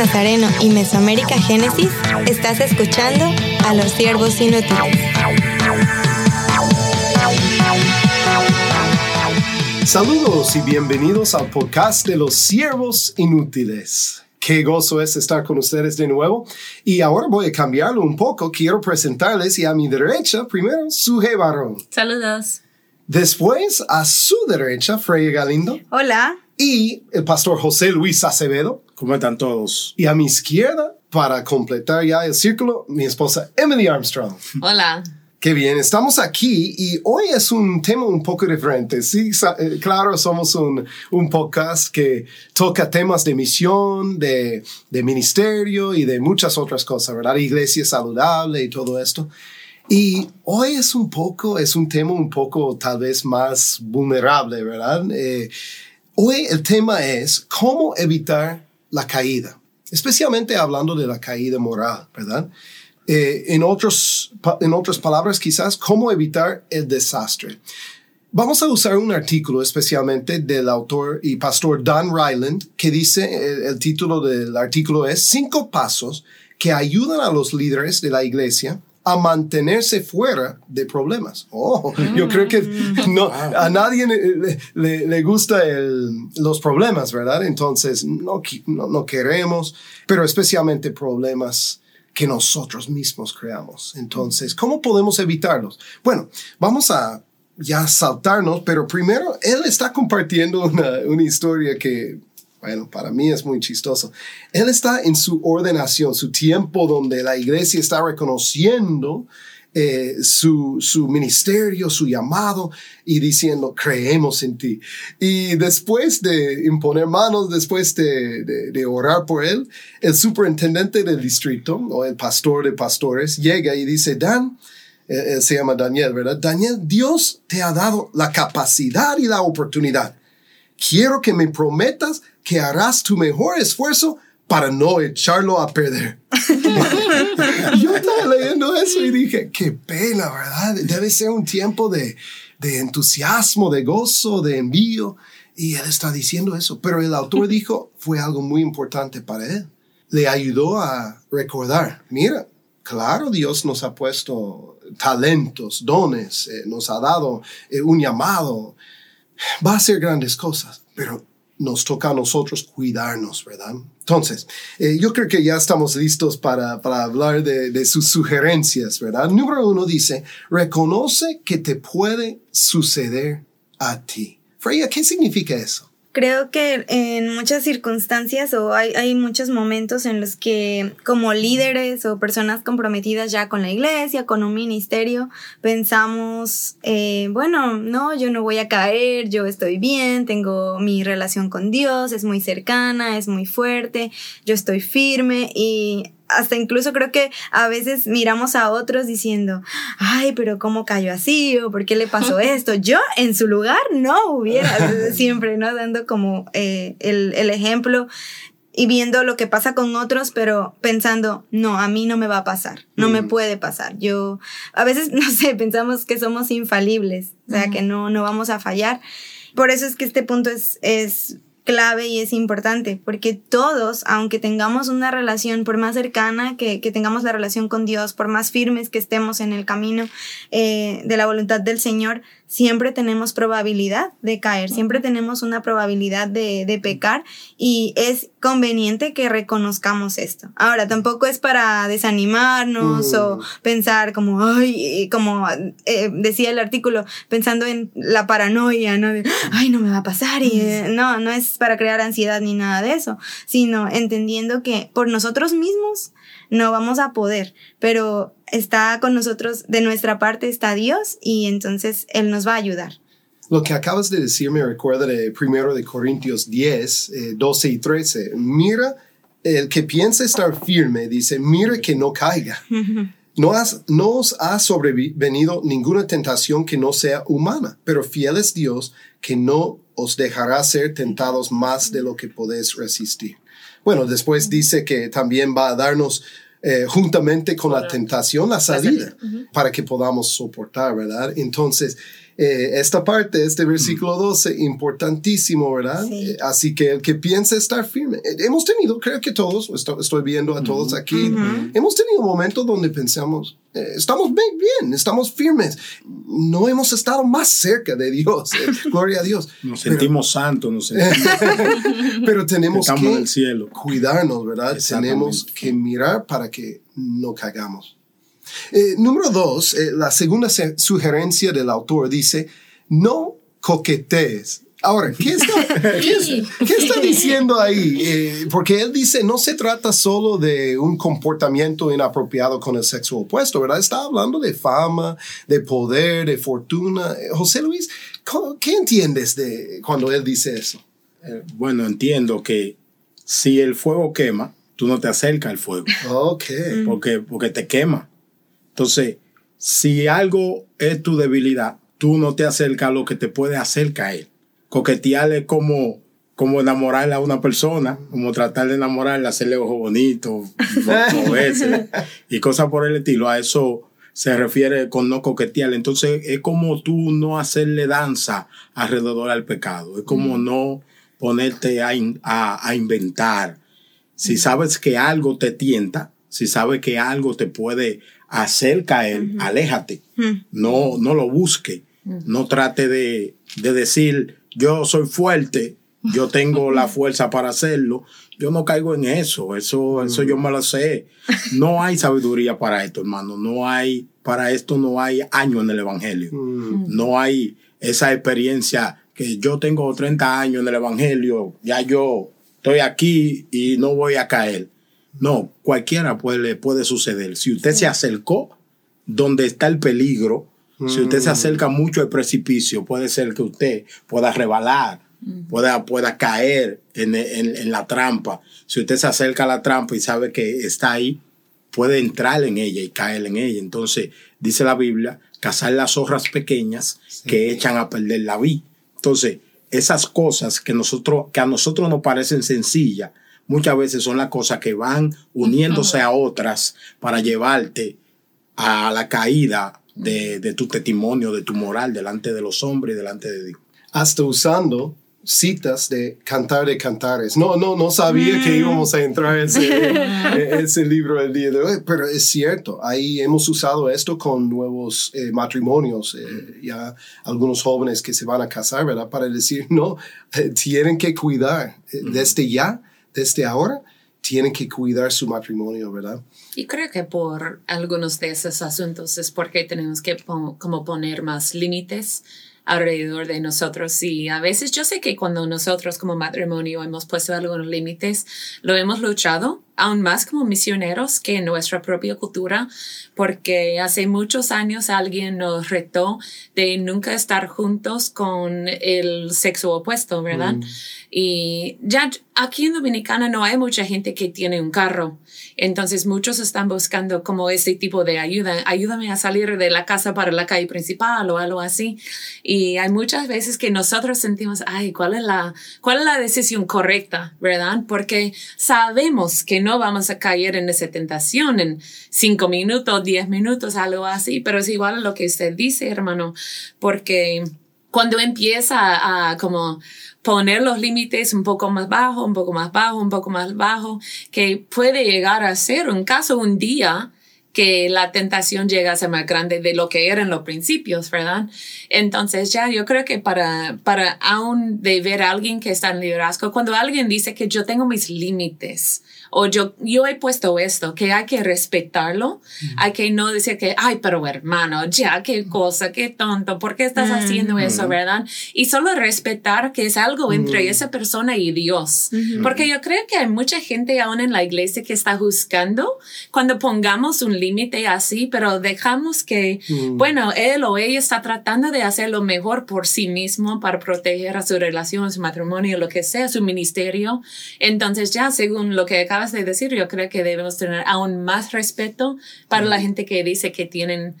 Nazareno y Mesoamérica Génesis, estás escuchando a los siervos inútiles. Saludos y bienvenidos al podcast de los siervos inútiles. Qué gozo es estar con ustedes de nuevo. Y ahora voy a cambiarlo un poco. Quiero presentarles y a mi derecha, primero, Suje Barón. Saludos. Después, a su derecha, Freya Galindo. Hola. Y el pastor José Luis Acevedo. ¿Cómo están todos? Y a mi izquierda, para completar ya el círculo, mi esposa Emily Armstrong. Hola. Qué bien, estamos aquí y hoy es un tema un poco diferente. Sí, eh, claro, somos un, un podcast que toca temas de misión, de, de, ministerio y de muchas otras cosas, ¿verdad? Iglesia saludable y todo esto. Y hoy es un poco, es un tema un poco tal vez más vulnerable, ¿verdad? Eh, hoy el tema es cómo evitar la caída, especialmente hablando de la caída moral, ¿verdad? Eh, en, otros, en otras palabras, quizás, cómo evitar el desastre. Vamos a usar un artículo especialmente del autor y pastor Dan Ryland que dice, el, el título del artículo es Cinco pasos que ayudan a los líderes de la iglesia a mantenerse fuera de problemas. Oh, yo creo que no, a nadie le, le, gusta el, los problemas, ¿verdad? Entonces, no, no, no, queremos, pero especialmente problemas que nosotros mismos creamos. Entonces, ¿cómo podemos evitarlos? Bueno, vamos a ya saltarnos, pero primero él está compartiendo una, una historia que, bueno, para mí es muy chistoso. Él está en su ordenación, su tiempo donde la iglesia está reconociendo eh, su, su ministerio, su llamado y diciendo, creemos en ti. Y después de imponer manos, después de, de, orar por él, el superintendente del distrito o el pastor de pastores llega y dice, Dan, eh, él se llama Daniel, ¿verdad? Daniel, Dios te ha dado la capacidad y la oportunidad. Quiero que me prometas que harás tu mejor esfuerzo para no echarlo a perder. Yo estaba leyendo eso y dije, qué pena, ¿verdad? Debe ser un tiempo de, de entusiasmo, de gozo, de envío. Y él está diciendo eso. Pero el autor dijo, fue algo muy importante para él. Le ayudó a recordar, mira, claro, Dios nos ha puesto talentos, dones, eh, nos ha dado eh, un llamado. Va a hacer grandes cosas, pero nos toca a nosotros cuidarnos, ¿verdad? Entonces, eh, yo creo que ya estamos listos para, para hablar de, de, sus sugerencias, ¿verdad? Número uno dice, reconoce que te puede suceder a ti. Freya, ¿qué significa eso? Creo que en muchas circunstancias o hay, hay, muchos momentos en los que como líderes o personas comprometidas ya con la iglesia, con un ministerio, pensamos, eh, bueno, no, yo no voy a caer, yo estoy bien, tengo mi relación con Dios, es muy cercana, es muy fuerte, yo estoy firme y hasta incluso creo que a veces miramos a otros diciendo, ay, pero ¿cómo cayó así? ¿O por qué le pasó esto? Yo en su lugar no hubiera, siempre, ¿no? Dando como eh, el, el ejemplo y viendo lo que pasa con otros, pero pensando, no, a mí no me va a pasar, no me puede pasar. Yo, a veces, no sé, pensamos que somos infalibles, o sea, que no, no vamos a fallar. Por eso es que este punto es, es clave y es importante, porque todos, aunque tengamos una relación, por más cercana que, tengamos la relación con Dios, por más firmes que estemos en el camino eh, de la voluntad del Señor, siempre tenemos probabilidad de caer, siempre tenemos una probabilidad de, de, pecar y es conveniente que reconozcamos esto. Ahora, tampoco es para desanimarnos o pensar como, ay, como eh, decía el artículo, pensando en la paranoia, ¿no? De, ay, no me va a pasar y eh, no, no es para crear ansiedad ni nada de eso, sino entendiendo que por nosotros mismos no vamos a poder, pero está con nosotros, de nuestra parte está Dios y entonces Él nos va a ayudar. Lo que acabas de decir me recuerda de 1 de Corintios 10, 12 eh, y 13. Mira, el que piensa estar firme, dice, mira que no caiga. No, has, no os ha sobrevenido ninguna tentación que no sea humana, pero fiel es Dios que no os dejará ser tentados más de lo que podéis resistir. Bueno, después dice que también va a darnos eh, juntamente con la tentación, la salida, para que podamos soportar, ¿verdad? Entonces, eh, esta parte, este versículo 12, importantísimo, ¿verdad? Eh, así que el que piensa estar firme, eh, hemos tenido, creo que todos, estoy, viendo a todos aquí, hemos tenido momentos donde pensamos, estamos bien, estamos firmes, no hemos estado más cerca de Dios, gloria a Dios. Nos sentimos santos, nos sentimos. pero tenemos que cielo. cuidarnos, ¿verdad? Tenemos que mirar para que no cagamos. Eh, número dos, eh, la segunda sugerencia del autor dice, no coquetees. Ahora, ¿qué está, diciendo ahí? Eh, porque él dice, no se trata solo de un comportamiento inapropiado con el sexo opuesto, ¿verdad? Está hablando de fama, de poder, de fortuna. José Luis, ¿qué entiendes de cuando él dice eso? bueno, entiendo que si el fuego quema, tú no te acercas al fuego. Ok. Porque, porque te quema. Entonces, si algo es tu debilidad, tú no te acercas a lo que te puede hacer caer. Coquetear es como, como enamorarle a una persona, como tratar de enamorarle, hacerle ojo bonito, y cosas por el estilo. A eso se refiere con no coquetear. Entonces, es como tú no hacerle danza alrededor al pecado. Es como no ponerte a, a inventar. Si sabes que algo te tienta, si sabes que algo te puede acerca a él, aléjate, no, no lo busque, no trate de, decir, yo soy fuerte, yo tengo la fuerza para hacerlo, yo no caigo en eso, eso, eso yo me lo sé. No hay sabiduría para esto, hermano, no hay, para esto no hay año en el Evangelio, no hay esa experiencia que yo tengo 30 años en el Evangelio, ya yo estoy aquí y no voy a caer. No, cualquiera puede, puede suceder. Si usted se acercó donde está el peligro, si usted se mm. acerca mucho al precipicio, puede ser que usted pueda rebalar, mm. pueda, pueda caer en, en, la trampa. Si usted se acerca a la trampa y sabe que está ahí, puede entrar en ella y caer en ella. Entonces, dice la Biblia, cazar las zorras pequeñas que echan a perder la vida. Entonces, esas cosas que, nosotros, que a nosotros nos parecen sencillas, muchas veces son las cosas que van uniéndose a otras para llevarte a la caída de, tu testimonio, de tu moral delante de los hombres y delante de Dios. Hasta usando citas de Cantar de Cantares. No, no, no sabía que mm. íbamos a entrar en ese, libro el día de hoy, pero es cierto, ahí hemos usado esto con nuevos eh, matrimonios, eh, ya algunos jóvenes que se van a casar, ¿verdad? Para decir, no, eh, tienen que cuidar desde ya desde ahora tienen que cuidar su matrimonio, ¿verdad? Y creo que por algunos de esos asuntos es porque tenemos que como poner más límites alrededor de nosotros y a veces yo sé que cuando nosotros como matrimonio hemos puesto algunos límites, lo hemos luchado aún más como misioneros que en nuestra propia cultura, porque hace muchos años alguien nos retó de nunca estar juntos con el sexo opuesto, ¿verdad? Mm. Y ya aquí en Dominicana no hay mucha gente que tiene un carro. Entonces muchos están buscando como ese tipo de ayuda. Ayúdame a salir de la casa para la calle principal o algo así. Y hay muchas veces que nosotros sentimos, ay, ¿cuál es la, cuál es la decisión correcta? ¿Verdad? Porque sabemos que no vamos a caer en esa tentación en cinco minutos, diez minutos, algo así. Pero es igual lo que usted dice, hermano, porque cuando empieza a como poner los límites un poco más bajo, un poco más bajo, un poco más bajo, que puede llegar a ser un caso un día que la tentación llega a ser más grande de lo que eran los principios, ¿verdad? Entonces ya yo creo que para, para aún de ver a alguien que está en liderazgo, cuando alguien dice que yo tengo mis límites, o yo, yo he puesto esto, que hay que respetarlo, hay que no decir que, ay, pero hermano, ya, qué cosa, qué tonto, ¿por qué estás haciendo eso, verdad? Y solo respetar que es algo entre esa persona y Dios. Porque yo creo que hay mucha gente aún en la iglesia que está juzgando cuando pongamos un límite así, pero dejamos que, bueno, él o ella está tratando de hacer lo mejor por sí mismo para proteger a su relación, su matrimonio, lo que sea, su ministerio. Entonces ya, según lo que acaba de decir, yo creo que debemos tener aún más respeto para la gente que dice que tienen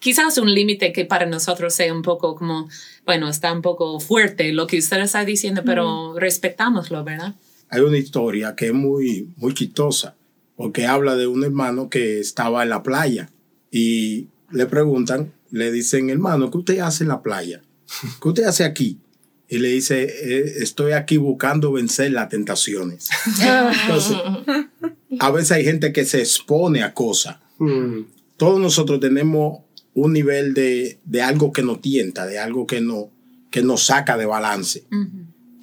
quizás un límite que para nosotros sea un poco como, bueno, está un poco fuerte lo que usted está diciendo, pero respetámoslo, ¿verdad? Hay una historia que es muy, muy chistosa, porque habla de un hermano que estaba en la playa y le preguntan, le dicen, hermano, ¿qué usted hace en la playa? ¿Qué usted hace aquí? Y le dice, "Eh, estoy aquí buscando vencer las tentaciones. Entonces, a veces hay gente que se expone a cosas. Mm, Todos nosotros tenemos un nivel de, de algo que nos tienta, de algo que, no, que nos saca de balance,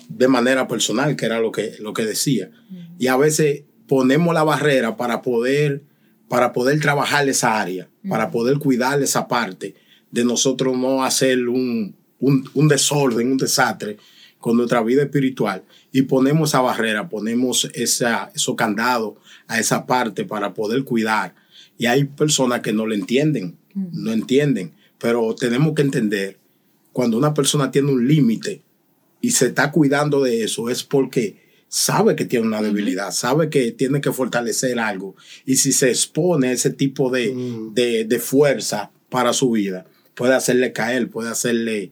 de manera personal, que era lo que, lo que decía. Y a veces ponemos la barrera para poder, para poder trabajar esa área, para poder cuidar esa parte de nosotros no hacer un, un, un desorden, un desastre con nuestra vida espiritual. Y ponemos esa barrera, ponemos esa, esos candados a esa parte para poder cuidar. Y hay personas que no lo entienden, no entienden, pero tenemos que entender, cuando una persona tiene un límite y se está cuidando de eso, es porque sabe que tiene una debilidad, sabe que tiene que fortalecer algo. Y si se expone a ese tipo de, Mm. de, de fuerza para su vida, puede hacerle caer, puede hacerle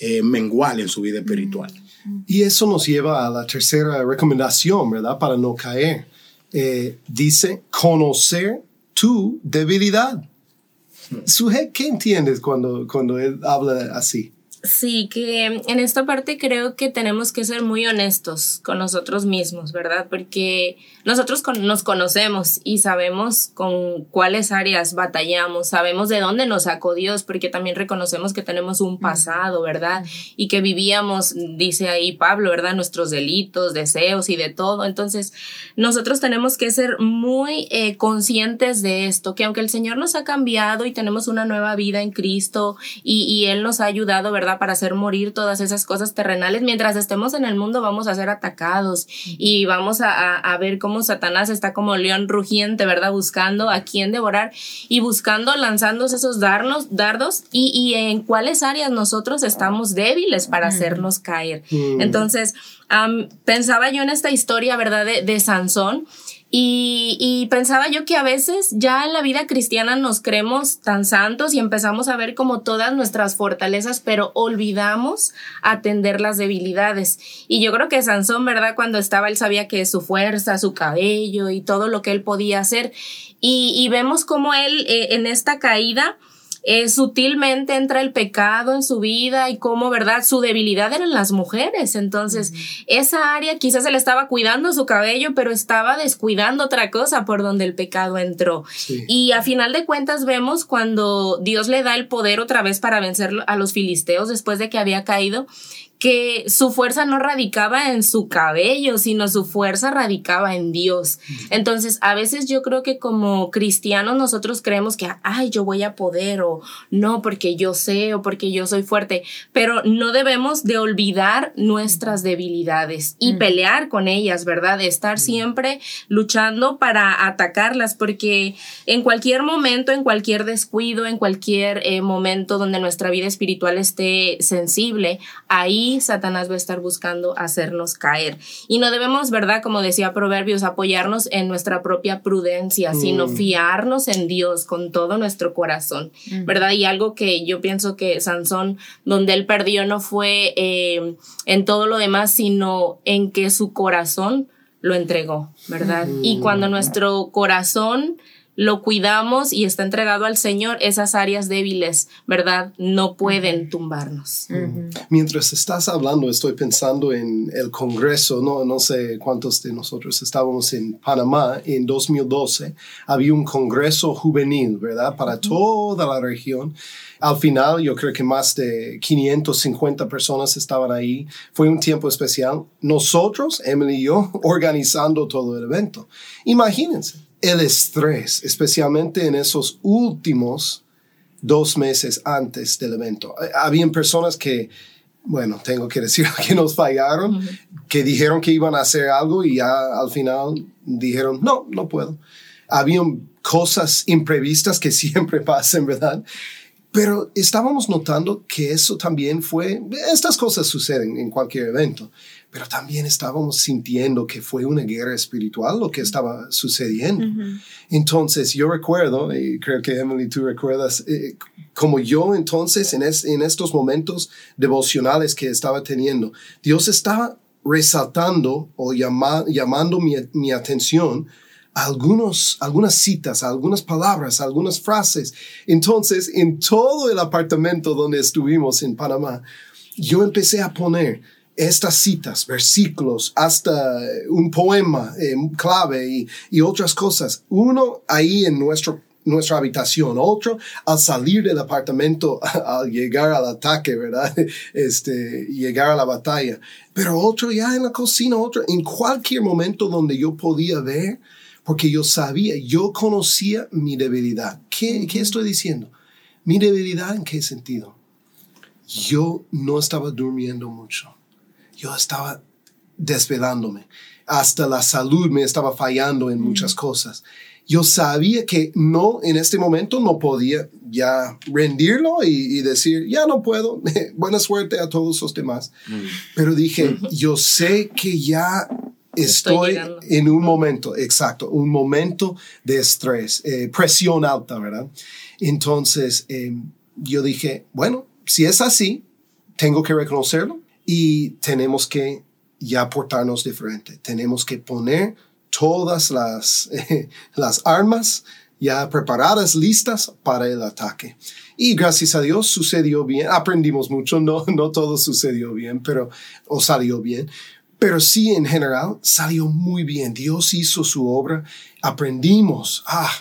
eh, menguar en su vida espiritual. Y eso nos lleva a la tercera recomendación, ¿verdad? Para no caer. Eh, dice, conocer tu debilidad. Suje, ¿qué entiendes cuando, cuando él habla así? Sí, que en esta parte creo que tenemos que ser muy honestos con nosotros mismos, ¿verdad? Porque nosotros con- nos conocemos y sabemos con cuáles áreas batallamos, sabemos de dónde nos sacó Dios, porque también reconocemos que tenemos un pasado, ¿verdad? Y que vivíamos, dice ahí Pablo, ¿verdad? Nuestros delitos, deseos y de todo. Entonces, nosotros tenemos que ser muy eh, conscientes de esto, que aunque el Señor nos ha cambiado y tenemos una nueva vida en Cristo y, y Él nos ha ayudado, ¿verdad? Para hacer morir todas esas cosas terrenales, mientras estemos en el mundo vamos a ser atacados y vamos a, a- a ver cómo Satanás está como león rugiente, ¿verdad? Buscando a quién devorar y buscando, lanzándose esos darnos, dardos y, y en cuáles áreas nosotros estamos débiles para hacernos caer. Mm. Entonces, pensaba yo en esta historia, ¿verdad? De, de Sansón. Y, y pensaba yo que a veces ya en la vida cristiana nos creemos tan santos y empezamos a ver como todas nuestras fortalezas, pero olvidamos atender las debilidades. Y yo creo que Sansón, ¿verdad? Cuando estaba, él sabía que su fuerza, su cabello y todo lo que él podía hacer. Y, y vemos como él eh, en esta caída, eh, sutilmente entra el pecado en su vida y cómo, ¿verdad? Su debilidad eran las mujeres. Entonces, esa área quizás se le estaba cuidando su cabello, pero estaba descuidando otra cosa por donde el pecado entró. Sí. Y a final de cuentas vemos cuando Dios le da el poder otra vez para vencer a los filisteos después de que había caído, que su fuerza no radicaba en su cabello, sino su fuerza radicaba en Dios. Entonces, a veces yo creo que como cristianos nosotros creemos que, ay, yo voy a poder o no, porque yo sé o porque yo soy fuerte, pero no debemos de olvidar nuestras debilidades y pelear con ellas, ¿verdad? De estar siempre luchando para atacarlas, porque en cualquier momento, en cualquier descuido, en cualquier eh, momento donde nuestra vida espiritual esté sensible, ahí Satanás va a estar buscando hacernos caer. Y no debemos, ¿verdad? Como decía Proverbios, apoyarnos en nuestra propia prudencia, sino fiarnos en Dios con todo nuestro corazón, ¿verdad? Y algo que yo pienso que Sansón, donde él perdió, no fue eh, en todo lo demás, sino en que su corazón lo entregó, ¿verdad? Y cuando nuestro corazón lo cuidamos y está entregado al Señor, esas áreas débiles, ¿verdad? No pueden tumbarnos. Mientras estás hablando, estoy pensando en el Congreso, no, no sé cuántos de nosotros estábamos en Panamá en 2012. Había un Congreso juvenil, ¿verdad? Para toda la región. Al final, yo creo que más de 550 personas estaban ahí. Fue un tiempo especial. Nosotros, Emily y yo, organizando todo el evento. Imagínense el estrés, especialmente en esos últimos dos meses antes del evento. Eh, Habían personas que, bueno, tengo que decir que nos fallaron, que dijeron que iban a hacer algo y ya al final dijeron, no, no puedo. Habían cosas imprevistas que siempre pasan, ¿verdad? Pero estábamos notando que eso también fue, estas cosas suceden en cualquier evento, pero también estábamos sintiendo que fue una guerra espiritual lo que estaba sucediendo. Entonces yo recuerdo, y creo que Emily tú recuerdas, eh, como yo entonces en, es- en estos momentos devocionales que estaba teniendo, Dios estaba resaltando o llama- llamando mi, mi atención algunos, algunas citas, algunas palabras, algunas frases. Entonces, en todo el apartamento donde estuvimos en Panamá, yo empecé a poner estas citas, versículos, hasta un poema eh, clave y, y, otras cosas. Uno ahí en nuestro, nuestra habitación, otro al salir del apartamento, al llegar al ataque, ¿verdad? Este, llegar a la batalla. Pero otro ya en la cocina, otro en cualquier momento donde yo podía ver porque yo sabía, yo conocía mi debilidad. ¿Qué, ¿Qué, estoy diciendo? Mi debilidad en qué sentido? Yo no estaba durmiendo mucho. Yo estaba desvelándome. Hasta la salud me estaba fallando en muchas cosas. Yo sabía que no, en este momento no podía ya rendirlo y, y decir, ya no puedo, buena suerte a todos los demás. Mm. Pero dije, yo sé que ya Estoy, en un momento, exacto, un momento de estrés, eh, presión alta, ¿verdad? Entonces, em, yo dije, bueno, si es así, tengo que reconocerlo y tenemos que ya portarnos diferente. Tenemos que poner todas las, las armas ya preparadas, listas para el ataque. Y gracias a Dios sucedió bien. Aprendimos mucho, no, no todo sucedió bien, pero, o salió bien. Pero sí, en general, salió muy bien. Dios hizo su obra, aprendimos, ah,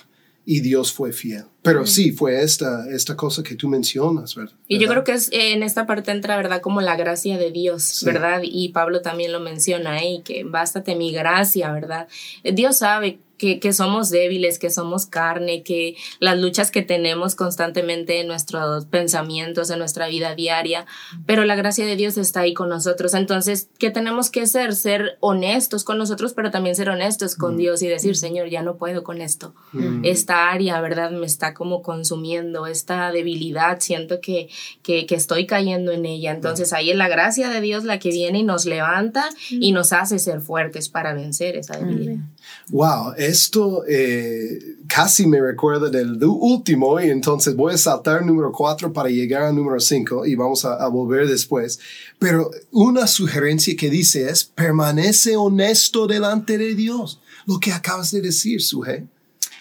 y Dios fue fiel. Pero sí, fue esta, esta cosa que tú mencionas, ¿verdad? Y yo creo que es, en esta parte entra, ¿verdad? Como la gracia de Dios, ¿verdad? Y Pablo también lo menciona ahí, que bástate mi gracia, ¿verdad? Dios sabe que, que, somos débiles, que somos carne, que las luchas que tenemos constantemente en nuestros pensamientos, en nuestra vida diaria, pero la gracia de Dios está ahí con nosotros. Entonces, ¿qué tenemos que hacer? Ser honestos con nosotros, pero también ser honestos con mm. Dios y decir, Señor, ya no puedo con esto. Mm. Esta área, ¿verdad? Me está como consumiendo, esta debilidad, siento que, que, que estoy cayendo en ella. Entonces, ahí es la gracia de Dios la que viene y nos levanta y nos hace ser fuertes para vencer esa debilidad. Wow, esto eh, casi me recuerda del último y entonces voy a saltar número cuatro para llegar al número cinco y vamos a, volver después. Pero una sugerencia que dice es permanece honesto delante de Dios. Lo que acabas de decir, Suje.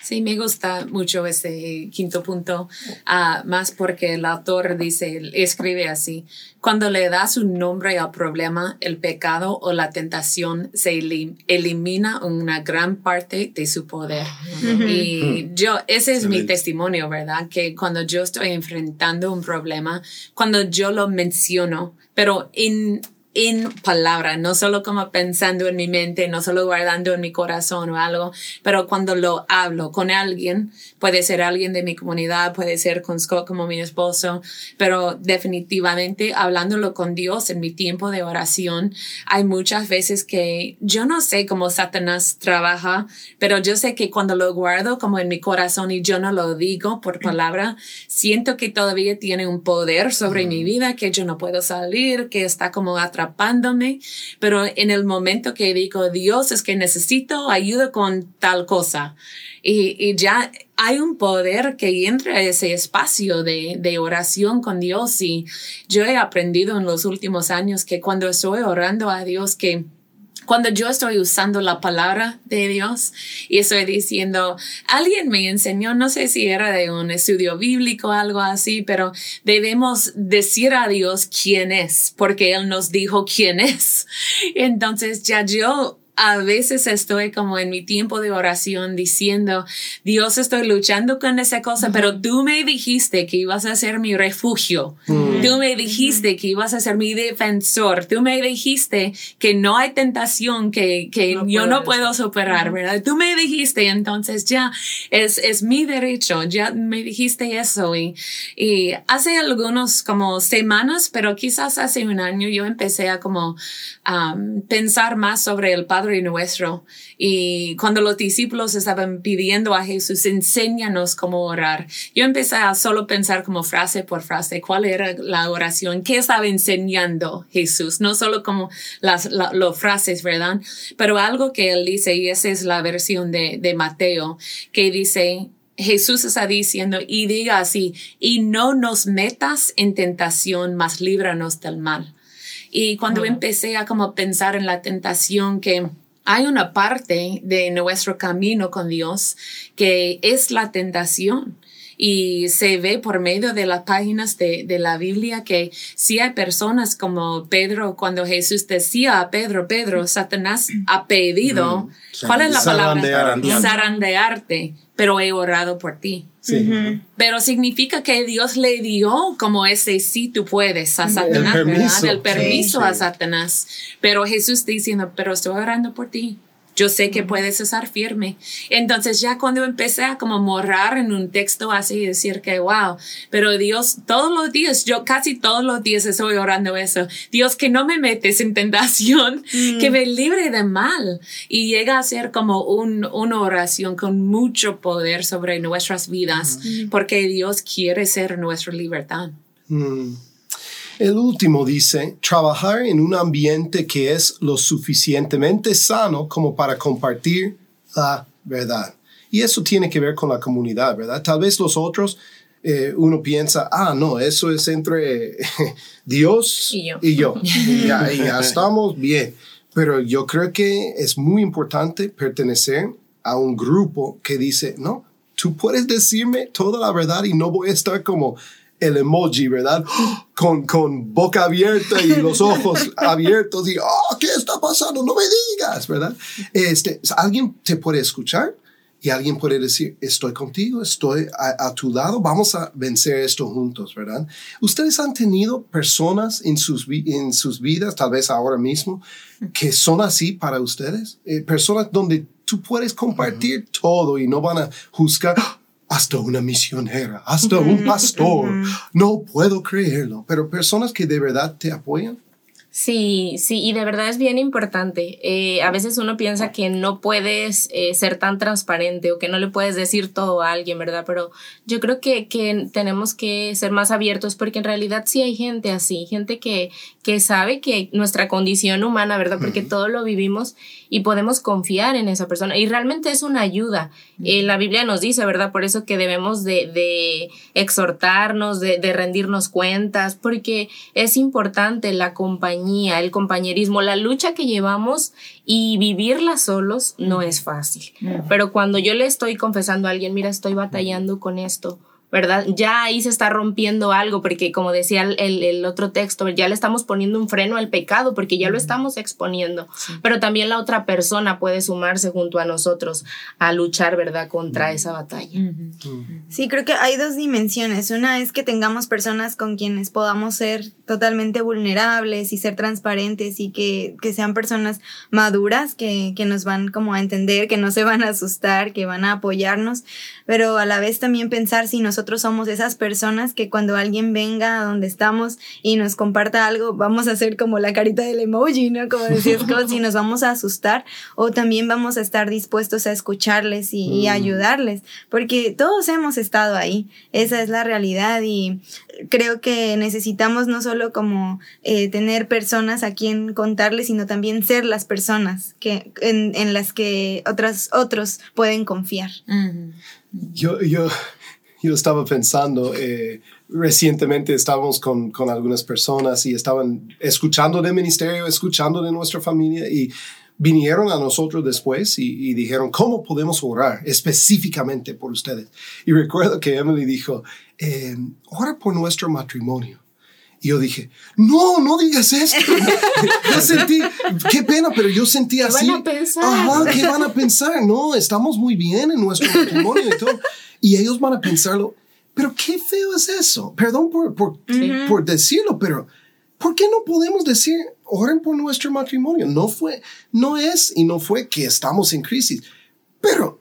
Sí, me gusta mucho ese quinto punto, uh, más porque el autor dice, escribe así, cuando le das un nombre al problema, el pecado o la tentación se elimina una gran parte de su poder. Y yo, ese es mi testimonio, ¿verdad? Que cuando yo estoy enfrentando un problema, cuando yo lo menciono, pero en en palabra, no solo como pensando en mi mente, no solo guardando en mi corazón o algo, pero cuando lo hablo con alguien, puede ser alguien de mi comunidad, puede ser con Scott como mi esposo, pero definitivamente hablándolo con Dios en mi tiempo de oración, hay muchas veces que yo no sé cómo Satanás trabaja, pero yo sé que cuando lo guardo como en mi corazón y yo no lo digo por palabra, siento que todavía tiene un poder sobre mi vida, que yo no puedo salir, que está como atrapado pero en el momento que digo, Dios, es que necesito ayuda con tal cosa, y, ya hay un poder que entra a ese espacio de, de, oración con Dios. Y yo he aprendido en los últimos años que cuando estoy orando a Dios que cuando yo estoy usando la palabra de Dios y estoy diciendo, alguien me enseñó, no sé si era de un estudio bíblico o algo así, pero debemos decir a Dios quién es, porque Él nos dijo quién es. Entonces ya yo a veces estoy como en mi tiempo de oración diciendo, Dios, estoy luchando con esa cosa, pero tú me dijiste que ibas a ser mi refugio. Mm. Tú me dijiste que ibas a ser mi defensor. Tú me dijiste que no hay tentación que, que yo no puedo superar, ¿verdad? Tú me dijiste, entonces ya es, es mi derecho. Ya me dijiste eso. Y, y hace algunos como semanas, pero quizás hace un año yo empecé a como um, pensar más sobre el Padre nuestro. Y cuando los discípulos estaban pidiendo a Jesús, enséñanos cómo orar. Yo empecé a solo pensar como frase por frase cuál era la oración, qué estaba enseñando Jesús, no solo como las frases, ¿verdad? Pero algo que él dice, y esa es la versión de, de Mateo, que dice, Jesús está diciendo y diga así, y no nos metas en tentación, mas líbranos del mal. Y cuando empecé a como pensar en la tentación que hay una parte de nuestro camino con Dios que es la tentación. Y se ve por medio de las páginas de, de la Biblia que si hay personas como Pedro, cuando Jesús decía a Pedro, Pedro, Satanás ha pedido, Mm. ¿cuál es la palabra? Zarandearte. Zarandearte, pero he orado por ti. Sí. Pero significa que Dios le dio como ese sí tú puedes a Satanás, permiso. ¿verdad? El permiso a Sí. Satanás. Pero Jesús diciendo, pero estoy orando por ti. Yo sé que puedes estar firme. Entonces ya cuando empecé a como morrar en un texto así y decir que wow, pero Dios todos los días, yo casi todos los días estoy orando eso. Dios que no me metes en tentación, que me libre de mal. Y llega a ser como un, una oración con mucho poder sobre nuestras vidas, porque Dios quiere ser nuestra libertad. Mm. El último dice, trabajar en un ambiente que es lo suficientemente sano como para compartir la verdad. Y eso tiene que ver con la comunidad, ¿verdad? Tal vez los otros, eh, uno piensa, ah, no, eso es entre Dios Y yo. Y, yo. Y ya, y ya estamos bien. Pero yo creo que es muy importante pertenecer a un grupo que dice, no, tú puedes decirme toda la verdad y no voy a estar como el emoji, ¿verdad? Con, con boca abierta y los ojos abiertos y, oh, ¿qué está pasando? No me digas, ¿verdad? Este, alguien te puede escuchar y alguien puede decir, estoy contigo, estoy a, a, tu lado, vamos a vencer esto juntos, ¿verdad? Ustedes han tenido personas en sus, en sus vidas, tal vez ahora mismo, que son así para ustedes, eh, personas donde tú puedes compartir uh -huh. todo y no van a juzgar hasta una misionera, hasta un pastor, no puedo creerlo, pero personas que de verdad te apoyan. Sí, sí, y de verdad es bien importante. Eh, a veces uno piensa que no puedes eh, ser tan transparente o que no le puedes decir todo a alguien, ¿verdad? Pero yo creo que, que tenemos que ser más abiertos porque en realidad sí hay gente así, gente que, que sabe que nuestra condición humana, ¿verdad? Porque uh -huh. todo lo vivimos y podemos confiar en esa persona y realmente es una ayuda. Uh -huh. eh, la Biblia nos dice, ¿verdad? Por eso que debemos de, de exhortarnos, de, de rendirnos cuentas, porque es importante la compañía el compañerismo, la lucha que llevamos y vivirla solos no es fácil. Pero cuando yo le estoy confesando a alguien, mira, estoy batallando con esto, ¿verdad? Ya ahí se está rompiendo algo, porque como decía el, el otro texto, ya le estamos poniendo un freno al pecado, porque ya lo estamos exponiendo. Sí. Pero también la otra persona puede sumarse junto a nosotros a luchar, ¿verdad?, contra esa batalla. Sí, creo que hay dos dimensiones. Una es que tengamos personas con quienes podamos ser totalmente vulnerables y ser transparentes y que, que sean personas maduras, que, que nos van como a entender, que no se van a asustar, que van a apoyarnos, pero a la vez también pensar si nosotros somos esas personas que cuando alguien venga a donde estamos y nos comparta algo, vamos a hacer como la carita del emoji, ¿no? Como como si nos vamos a asustar o también vamos a estar dispuestos a escucharles y, mm. y, ayudarles, porque todos hemos estado ahí, esa es la realidad y creo que necesitamos no solo como eh, tener personas a quien contarles, sino también ser las personas que, en, en las que otras, otros pueden confiar. Yo, yo, yo estaba pensando, eh, recientemente estábamos con, con, algunas personas y estaban escuchando del ministerio, escuchando de nuestra familia y vinieron a nosotros después y, dijeron, ¿cómo podemos orar específicamente por ustedes? Y recuerdo que Emily dijo, eh, ora por nuestro matrimonio. Y yo dije, no, no digas esto. yo sentí, qué pena, pero yo sentí así. ¿Qué van a pensar? Ajá, ¿qué van a pensar? No, estamos muy bien en nuestro matrimonio y todo. Y ellos van a pensarlo, pero qué feo es eso. Perdón por, por, decirlo, pero ¿por qué no podemos decir, oren por nuestro matrimonio? No fue, no es y no fue que estamos en crisis, pero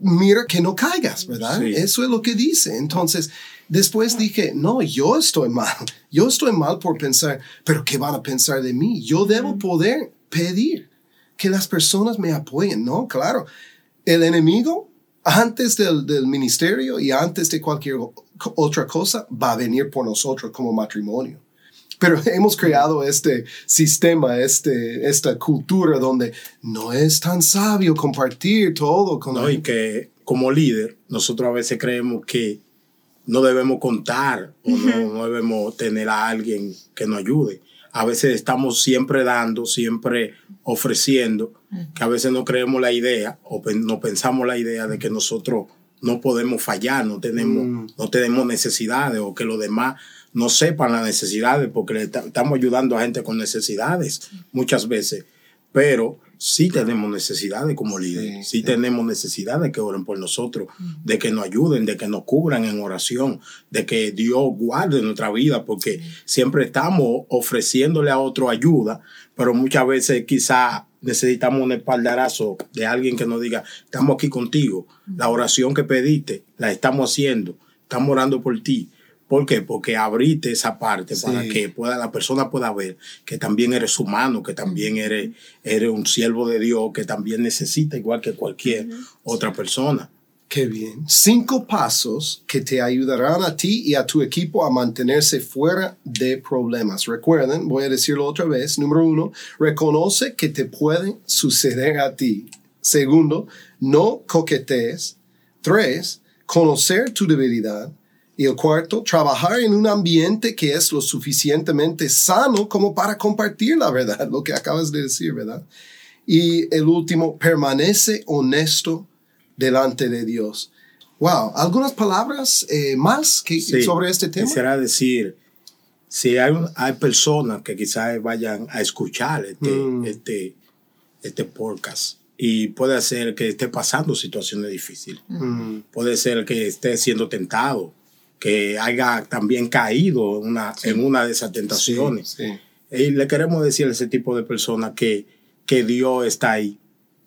mira que no caigas, ¿verdad? Sí. Eso es lo que dice. Entonces, después dije, no, yo estoy mal. Yo estoy mal por pensar, pero ¿qué van a pensar de mí? Yo debo poder pedir que las personas me apoyen, ¿no? Claro, el enemigo antes del, del, ministerio y antes de cualquier otra cosa, va a venir por nosotros como matrimonio. Pero hemos creado este sistema, este, esta cultura donde no es tan sabio compartir todo con no, y que como líder, nosotros a veces creemos que no debemos contar o no, no debemos tener a alguien que nos ayude. a veces estamos siempre dando, siempre ofreciendo, que a veces no creemos la idea o no pensamos la idea de que nosotros no podemos fallar, no tenemos, Mm. no tenemos necesidades o que los demás no sepan las necesidades porque estamos ayudando a gente con necesidades muchas veces, pero sí tenemos necesidades como líderes, sí, sí. tenemos necesidades de que oren por nosotros, de que nos ayuden, de que nos cubran en oración, de que Dios guarde nuestra vida, porque siempre estamos ofreciéndole a otro ayuda, pero muchas veces quizá necesitamos un espaldarazo de alguien que nos diga, estamos aquí contigo, la oración que pediste, la estamos haciendo, estamos orando por ti. ¿Por qué? Porque abriste esa parte para Sí. que pueda, la persona pueda ver que también eres humano, que también eres, eres un siervo de Dios, que también necesita igual que cualquier otra persona. Qué bien. Cinco pasos que te ayudarán a ti y a tu equipo a mantenerse fuera de problemas. Recuerden, voy a decirlo otra vez. Número uno, reconoce que te pueden suceder a ti. Segundo, no coquetees. Tres, conocer tu debilidad. Y el cuarto, trabajar en un ambiente que es lo suficientemente sano como para compartir la verdad, lo que acabas de decir, ¿verdad? Y el último, permanece honesto delante de Dios. Wow, ¿algunas palabras eh, más que, Sí, sobre este tema? Quisiera decir, si hay, hay personas que quizás vayan a escuchar este, Mm. este, este podcast y puede ser que esté pasando situaciones difíciles, Mm, puede ser que esté siendo tentado, que haya también caído en una, en una de esas tentaciones. sí, sí. Y le queremos decir a ese tipo de personas que, que Dios está ahí.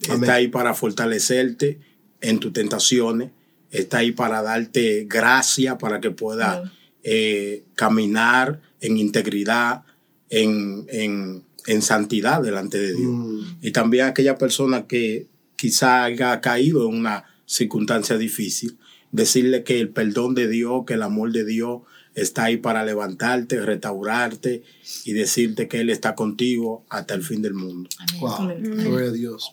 Amén. Está ahí para fortalecerte en tus tentaciones. Está ahí para darte gracia para que puedas eh, caminar en integridad, en, en, en santidad delante de Dios. Mm, Y también aquella persona que quizá haya caído en una circunstancia difícil, decirle que el perdón de Dios, que el amor de Dios está ahí para levantarte, restaurarte y decirte que Él está contigo hasta el fin del mundo. wow, Amén. gloria a Dios.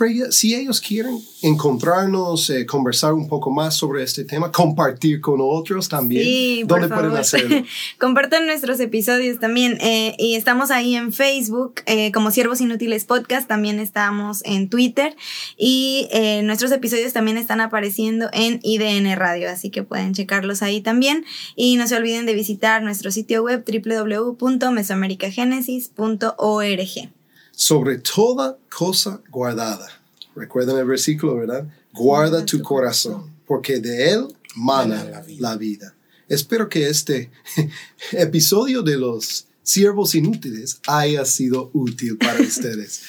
Freya, si ellos quieren encontrarnos, eh, conversar un poco más sobre este tema, compartir con otros también, Sí, por ¿dónde pueden favor. hacerlo? Compartan nuestros episodios también. eh, y estamos ahí en Facebook eh, como Siervos Inútiles Podcast. También estamos en Twitter. Y nuestros episodios también están apareciendo en IDN Radio. Así que pueden checarlos ahí también. Y no se olviden de visitar nuestro sitio web www.mesoamericagenesis.org. sobre toda cosa guardada. Recuerden el versículo, ¿verdad? Guarda tu corazón, porque de él mana la vida. la vida. Espero que este episodio de los siervos inútiles haya sido útil para ustedes.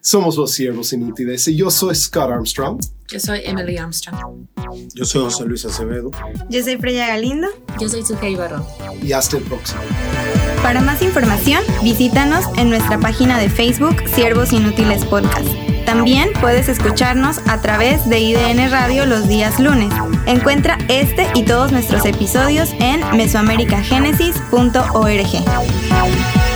Somos los siervos inútiles y yo soy Scott Armstrong. Yo soy Emily Armstrong. Yo soy José Luis Acevedo. Yo soy Freya Galindo. Yo soy Sujei Barrón. y hasta el próximo. Para más información, visítanos en nuestra página de Facebook Siervos Inútiles Podcast. También puedes escucharnos a través de IDN Radio los días lunes. Encuentra este y todos nuestros episodios en mesoamericagenesis.org.